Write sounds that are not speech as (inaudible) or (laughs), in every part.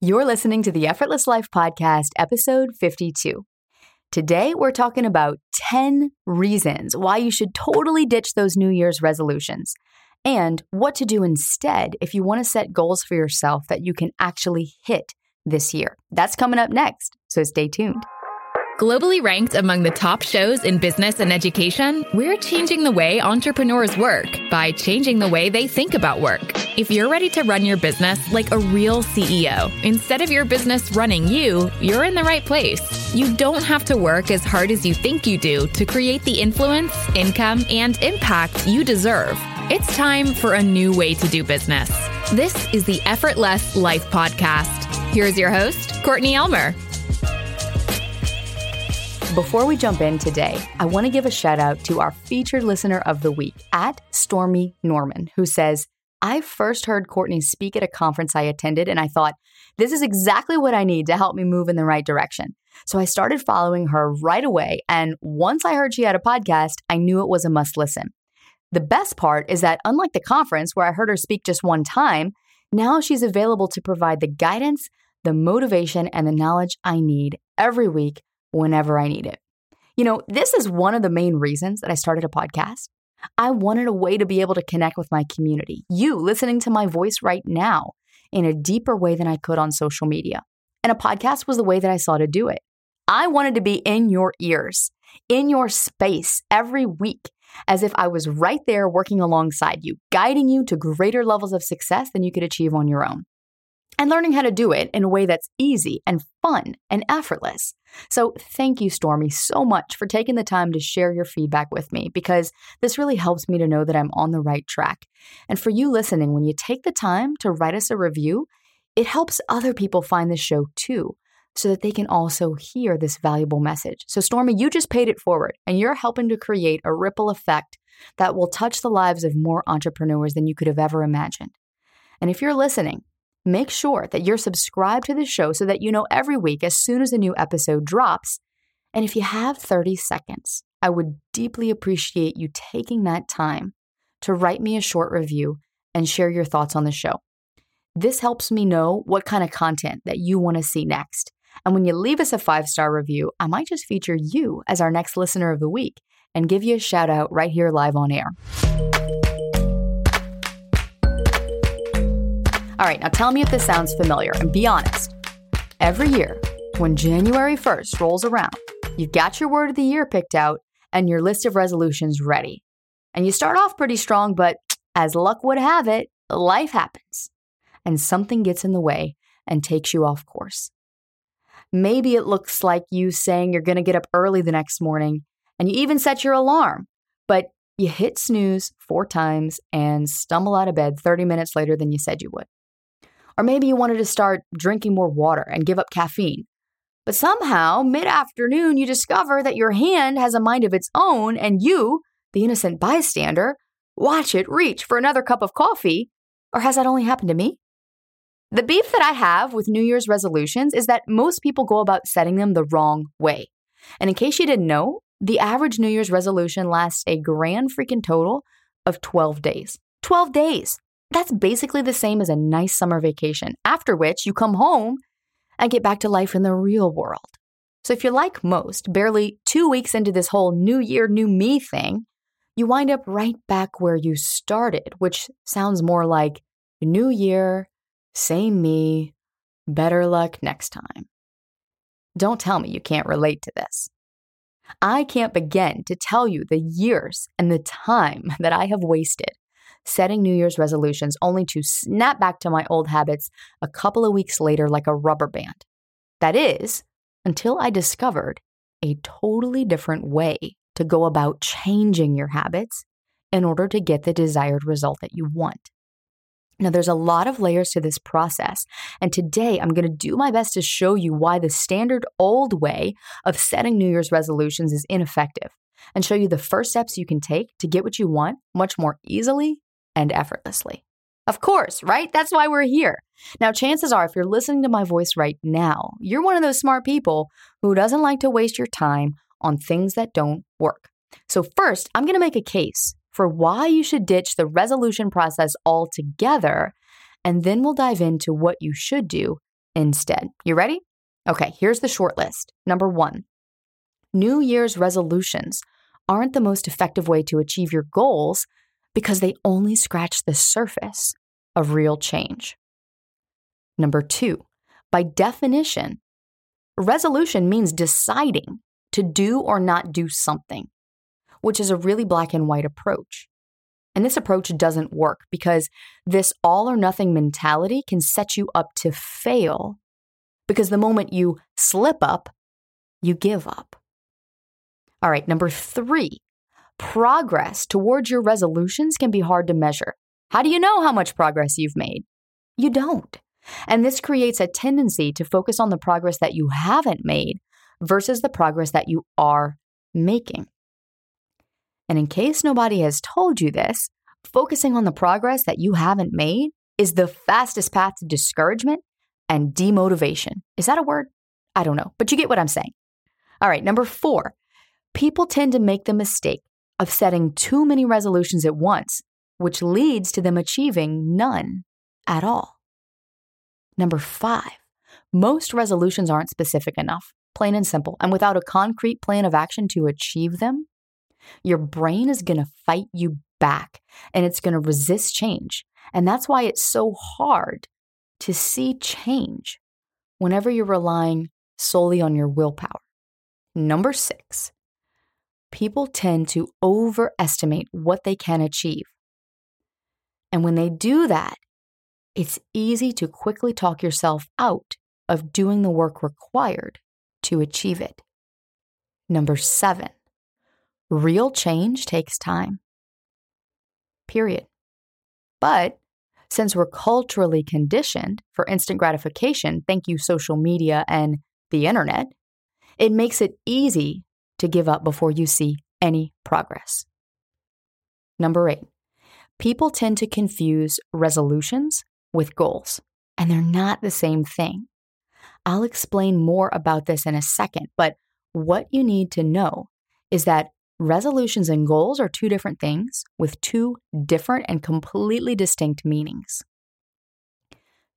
You're listening to the Effortless Life Podcast, episode 52. Today, we're talking about 10 reasons why you should totally ditch those New Year's resolutions and what to do instead if you want to set goals for yourself that you can actually hit this year. That's coming up next, so stay tuned. Globally ranked among the top shows in business and education, we're changing the way entrepreneurs work by changing the way they think about work. If you're ready to run your business like a real CEO, instead of your business running you, you're in the right place. You don't have to work as hard as you think you do to create the influence, income, and impact you deserve. It's time for a new way to do business. This is the Effortless Life Podcast. Here's your host, Courtney Elmer. Before we jump in today, I want to give a shout out to our featured listener of the week at Stormy Norman, who says, I first heard Courtney speak at a conference I attended, and I thought, this is exactly what I need to help me move in the right direction. So I started following her right away. And once I heard she had a podcast, I knew it was a must listen. The best part is that, unlike the conference where I heard her speak just one time, now she's available to provide the guidance, the motivation, and the knowledge I need every week whenever I need it. You know, this is one of the main reasons that I started a podcast. I wanted a way to be able to connect with my community, you listening to my voice right now, in a deeper way than I could on social media. And a podcast was the way that I saw to do it. I wanted to be in your ears, in your space every week, as if I was right there working alongside you, guiding you to greater levels of success than you could achieve on your own and learning how to do it in a way that's easy and fun and effortless. So, thank you, Stormy, so much for taking the time to share your feedback with me because this really helps me to know that I'm on the right track. And for you listening, when you take the time to write us a review, it helps other people find the show too, so that they can also hear this valuable message. So, Stormy, you just paid it forward, and you're helping to create a ripple effect that will touch the lives of more entrepreneurs than you could have ever imagined. And if you're listening, Make sure that you're subscribed to the show so that you know every week as soon as a new episode drops. And if you have 30 seconds, I would deeply appreciate you taking that time to write me a short review and share your thoughts on the show. This helps me know what kind of content that you want to see next. And when you leave us a five star review, I might just feature you as our next listener of the week and give you a shout out right here live on air. All right, now tell me if this sounds familiar and be honest. Every year, when January 1st rolls around, you've got your word of the year picked out and your list of resolutions ready. And you start off pretty strong, but as luck would have it, life happens and something gets in the way and takes you off course. Maybe it looks like you saying you're going to get up early the next morning and you even set your alarm, but you hit snooze four times and stumble out of bed 30 minutes later than you said you would. Or maybe you wanted to start drinking more water and give up caffeine. But somehow, mid afternoon, you discover that your hand has a mind of its own and you, the innocent bystander, watch it reach for another cup of coffee. Or has that only happened to me? The beef that I have with New Year's resolutions is that most people go about setting them the wrong way. And in case you didn't know, the average New Year's resolution lasts a grand freaking total of 12 days. 12 days. That's basically the same as a nice summer vacation, after which you come home and get back to life in the real world. So, if you're like most, barely two weeks into this whole new year, new me thing, you wind up right back where you started, which sounds more like new year, same me, better luck next time. Don't tell me you can't relate to this. I can't begin to tell you the years and the time (laughs) that I have wasted setting New Year's resolutions only to snap back to my old habits a couple of weeks later like a rubber band. That is, until I discovered a totally different way to go about changing your habits in order to get the desired result that you want. Now, there's a lot of layers to this process, and today I'm going to do my best to show you why the standard old way of setting New Year's resolutions is ineffective and show you the first steps you can take to get what you want much more easily and effortlessly. Of course, right? That's why we're here. Now, chances are, if you're listening to my voice right now, you're one of those smart people who doesn't like to waste your time on things that don't work. So, first, I'm going to make a case for why you should ditch the resolution process altogether, and then we'll dive into what you should do instead. You ready? Okay, here's the short list. Number one, New Year's resolutions aren't the most effective way to achieve your goals because they only scratch the surface of real change. Number two, by definition, resolution means deciding to do or not do something, which is a really black and white approach. And this approach doesn't work because this all or nothing mentality can set you up to fail because the moment you slip up, you give up. All right, number three, progress towards your resolutions can be hard to measure. How do you know how much progress you've made? You don't. And this creates a tendency to focus on the progress that you haven't made versus the progress that you are making. And in case nobody has told you this, focusing on the progress that you haven't made is the fastest path to discouragement and demotivation. Is that a word? I don't know, but you get what I'm saying. All right, number four, people tend to make the mistake of setting too many resolutions at once, which leads to them achieving none at all. Number five, most resolutions aren't specific enough, plain and simple. And without a concrete plan of action to achieve them, your brain is going to fight you back and it's going to resist change. And that's why it's so hard to see change whenever you're relying solely on your willpower. Number six, people tend to overestimate what they can achieve. And when they do that, it's easy to quickly talk yourself out of doing the work required to achieve it. Number seven, real change takes time. Period. But since we're culturally conditioned for instant gratification, thank you, social media and the internet, it makes it easy to give up before you see any progress. Number eight, people tend to confuse resolutions with goals, and they're not the same thing. I'll explain more about this in a second, but what you need to know is that resolutions and goals are two different things with two different and completely distinct meanings.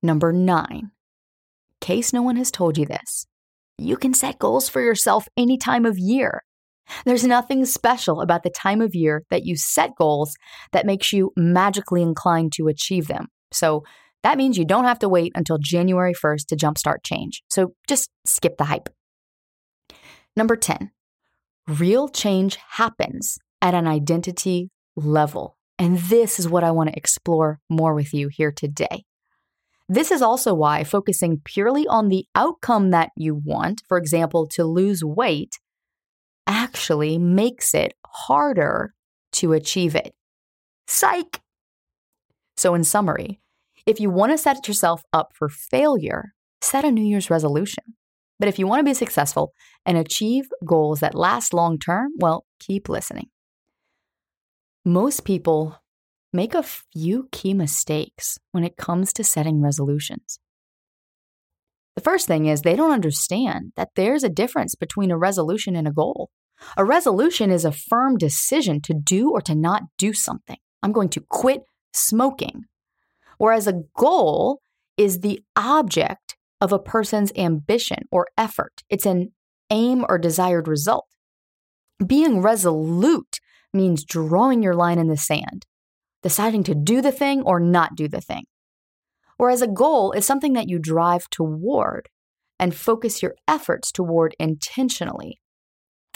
Number nine, case no one has told you this, you can set goals for yourself any time of year. There's nothing special about the time of year that you set goals that makes you magically inclined to achieve them. So that means you don't have to wait until January 1st to jumpstart change. So just skip the hype. Number 10, real change happens at an identity level. And this is what I want to explore more with you here today. This is also why focusing purely on the outcome that you want, for example, to lose weight, actually makes it harder to achieve it. Psych! So, in summary, if you want to set yourself up for failure, set a New Year's resolution. But if you want to be successful and achieve goals that last long term, well, keep listening. Most people make a few key mistakes when it comes to setting resolutions. The first thing is they don't understand that there's a difference between a resolution and a goal. A resolution is a firm decision to do or to not do something. I'm going to quit smoking Whereas a goal is the object of a person's ambition or effort, it's an aim or desired result. Being resolute means drawing your line in the sand, deciding to do the thing or not do the thing. Whereas a goal is something that you drive toward and focus your efforts toward intentionally.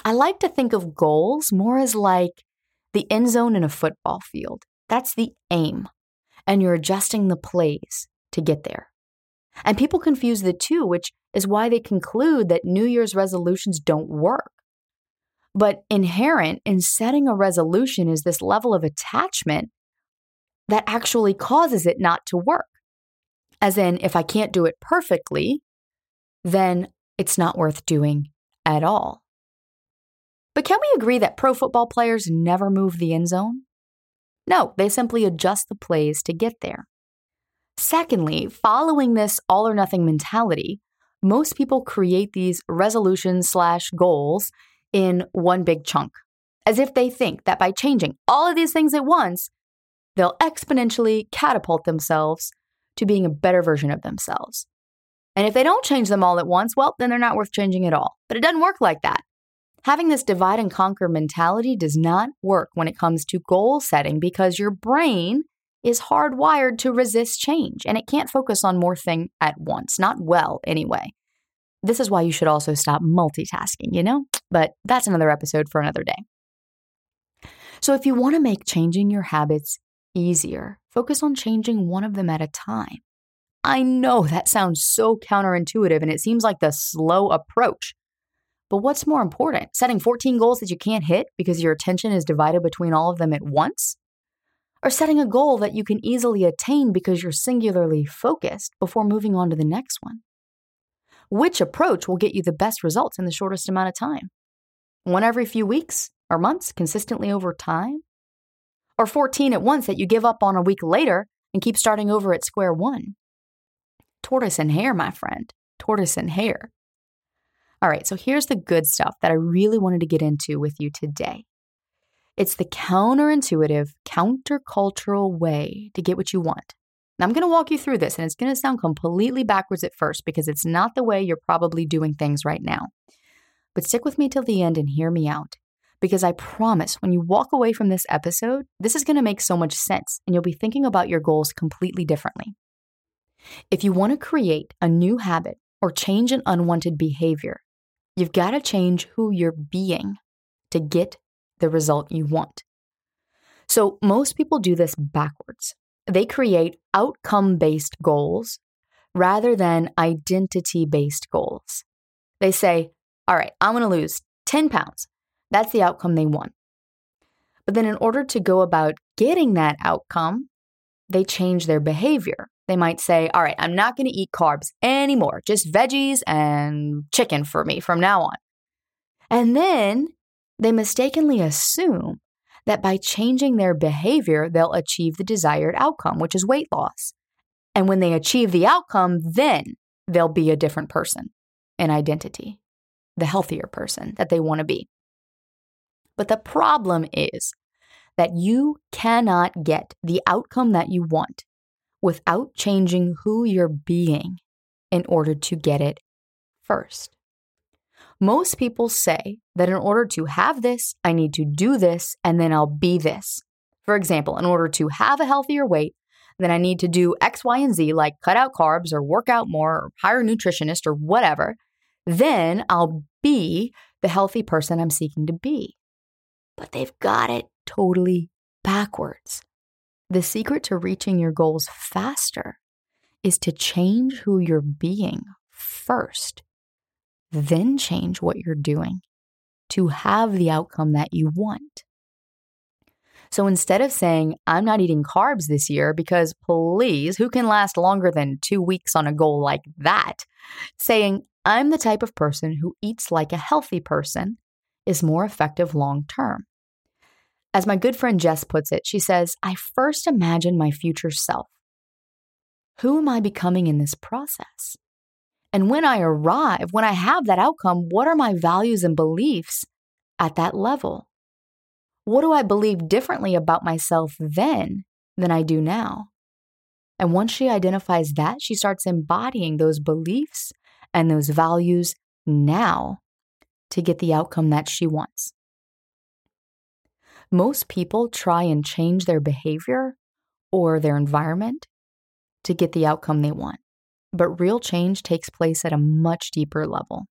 I like to think of goals more as like the end zone in a football field. That's the aim and you're adjusting the plays to get there. And people confuse the two, which is why they conclude that New Year's resolutions don't work. But inherent in setting a resolution is this level of attachment that actually causes it not to work. As in, if I can't do it perfectly, then it's not worth doing at all. But can we agree that pro football players never move the end zone? No, they simply adjust the plays to get there. Secondly, following this all or nothing mentality, most people create these resolutions slash goals in one big chunk, as if they think that by changing all of these things at once, they'll exponentially catapult themselves to being a better version of themselves. And if they don't change them all at once, well, then they're not worth changing at all. But it doesn't work like that. Having this divide and conquer mentality does not work when it comes to goal setting because your brain is hardwired to resist change and it can't focus on more thing at once, not well anyway. This is why you should also stop multitasking, you know? But that's another episode for another day. So if you want to make changing your habits easier, focus on changing one of them at a time. I know that sounds so counterintuitive and it seems like the slow approach. But what's more important, setting 14 goals that you can't hit because your attention is divided between all of them at once? Or setting a goal that you can easily attain because you're singularly focused before moving on to the next one? Which approach will get you the best results in the shortest amount of time? One every few weeks or months, consistently over time? Or 14 at once that you give up on a week later and keep starting over at square one? Tortoise and hare, my friend. Tortoise and hare. All right, so here's the good stuff that I really wanted to get into with you today. It's the counterintuitive, countercultural way to get what you want. Now, I'm going to walk you through this, and it's going to sound completely backwards at first because it's not the way you're probably doing things right now. But stick with me till the end and hear me out. Because I promise when you walk away from this episode, this is going to make so much sense and you'll be thinking about your goals completely differently. If you want to create a new habit or change an unwanted behavior, you've got to change who you're being to get the result you want. So, most people do this backwards. They create outcome based goals rather than identity based goals. They say, All right, I'm going to lose 10 pounds. That's the outcome they want. But then, in order to go about getting that outcome, they change their behavior. They might say, All right, I'm not going to eat carbs anymore, just veggies and chicken for me from now on. And then they mistakenly assume that by changing their behavior, they'll achieve the desired outcome, which is weight loss. And when they achieve the outcome, then they'll be a different person an identity, the healthier person that they want to be. But the problem is that you cannot get the outcome that you want without changing who you're being in order to get it first. Most people say that in order to have this, I need to do this and then I'll be this. For example, in order to have a healthier weight, then I need to do X, Y, and Z, like cut out carbs or work out more or hire a nutritionist or whatever. Then I'll be the healthy person I'm seeking to be. But they've got it totally backwards. The secret to reaching your goals faster is to change who you're being first then change what you're doing to have the outcome that you want. So instead of saying, I'm not eating carbs this year because please, who can last longer than two weeks on a goal like that? Saying, I'm the type of person who eats like a healthy person is more effective long term. As my good friend Jess puts it, she says, I first imagine my future self. Who am I becoming in this process? And when I arrive, when I have that outcome, what are my values and beliefs at that level? What do I believe differently about myself then than I do now? And once she identifies that, she starts embodying those beliefs and those values now to get the outcome that she wants. Most people try and change their behavior or their environment to get the outcome they want. But real change takes place at a much deeper level.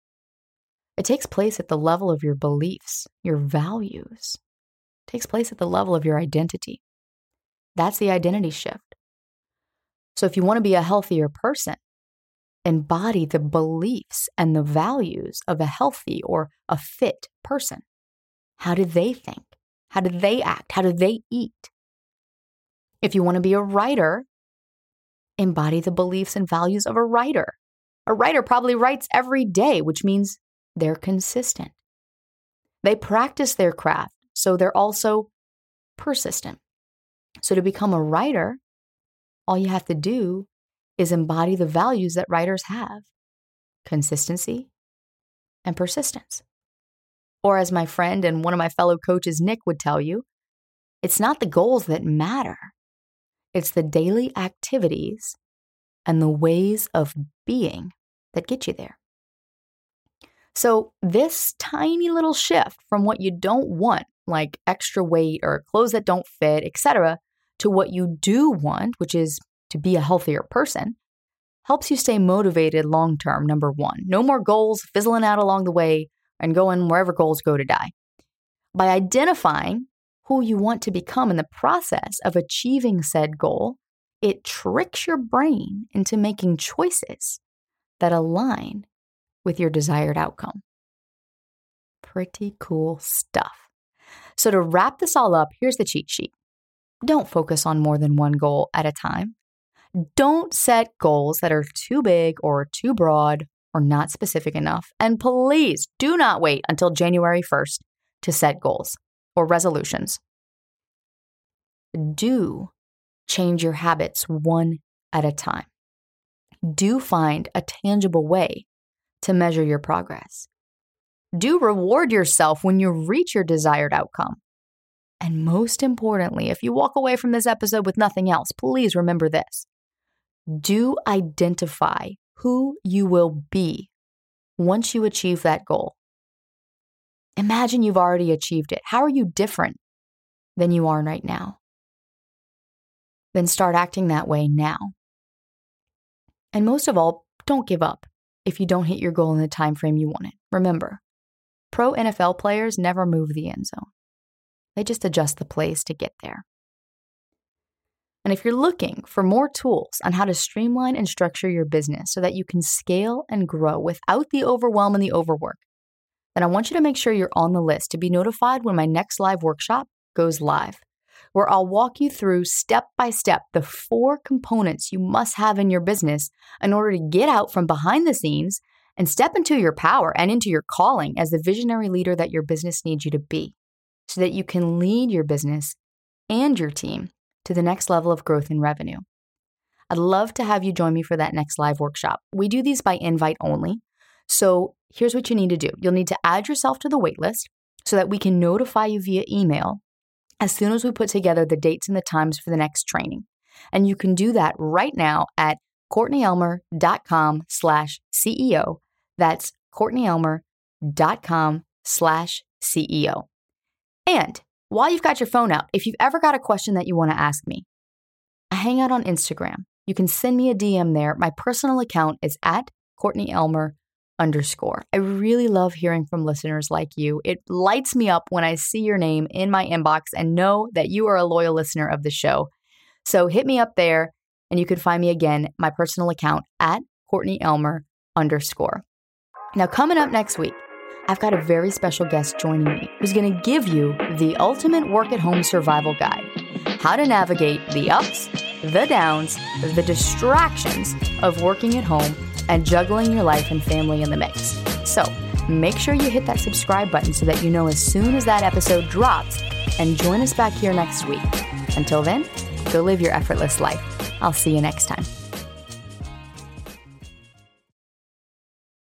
It takes place at the level of your beliefs, your values. It takes place at the level of your identity. That's the identity shift. So if you want to be a healthier person, embody the beliefs and the values of a healthy or a fit person. How do they think? How do they act? How do they eat? If you want to be a writer, embody the beliefs and values of a writer. A writer probably writes every day, which means they're consistent. They practice their craft, so they're also persistent. So to become a writer, all you have to do is embody the values that writers have consistency and persistence. Or, as my friend and one of my fellow coaches, Nick, would tell you, it's not the goals that matter, it's the daily activities and the ways of being that get you there. So, this tiny little shift from what you don't want, like extra weight or clothes that don't fit, etc., to what you do want, which is to be a healthier person, helps you stay motivated long term, number one. No more goals fizzling out along the way and going wherever goals go to die. By identifying who you want to become in the process of achieving said goal, it tricks your brain into making choices that align with your desired outcome. Pretty cool stuff. So, to wrap this all up, here's the cheat sheet. Don't focus on more than one goal at a time. Don't set goals that are too big or too broad or not specific enough. And please do not wait until January 1st to set goals or resolutions. Do change your habits one at a time. Do find a tangible way to measure your progress. Do reward yourself when you reach your desired outcome. And most importantly, if you walk away from this episode with nothing else, please remember this do identify who you will be once you achieve that goal. Imagine you've already achieved it. How are you different than you are right now? Then start acting that way now. And most of all, don't give up if you don't hit your goal in the time frame you want it. Remember, pro NFL players never move the end zone. They just adjust the plays to get there. And if you're looking for more tools on how to streamline and structure your business so that you can scale and grow without the overwhelm and the overwork, then I want you to make sure you're on the list to be notified when my next live workshop goes live, where I'll walk you through step by step the four components you must have in your business in order to get out from behind the scenes and step into your power and into your calling as the visionary leader that your business needs you to be so that you can lead your business and your team to the next level of growth and revenue. I'd love to have you join me for that next live workshop. We do these by invite only. So here's what you need to do you'll need to add yourself to the waitlist so that we can notify you via email as soon as we put together the dates and the times for the next training. And you can do that right now at courtneyelmer.com slash CEO. That's courtneyelmer.com slash CEO. And while you've got your phone out, if you've ever got a question that you want to ask me, I hang out on Instagram. You can send me a DM there. My personal account is at Courtney Elmer underscore. I really love hearing from listeners like you. It lights me up when I see your name in my inbox and know that you are a loyal listener of the show. So hit me up there and you can find me again, my personal account at Courtney Elmer underscore. Now, coming up next week, I've got a very special guest joining me who's going to give you the ultimate work at home survival guide how to navigate the ups, the downs, the distractions of working at home and juggling your life and family in the mix. So make sure you hit that subscribe button so that you know as soon as that episode drops and join us back here next week. Until then, go live your effortless life. I'll see you next time.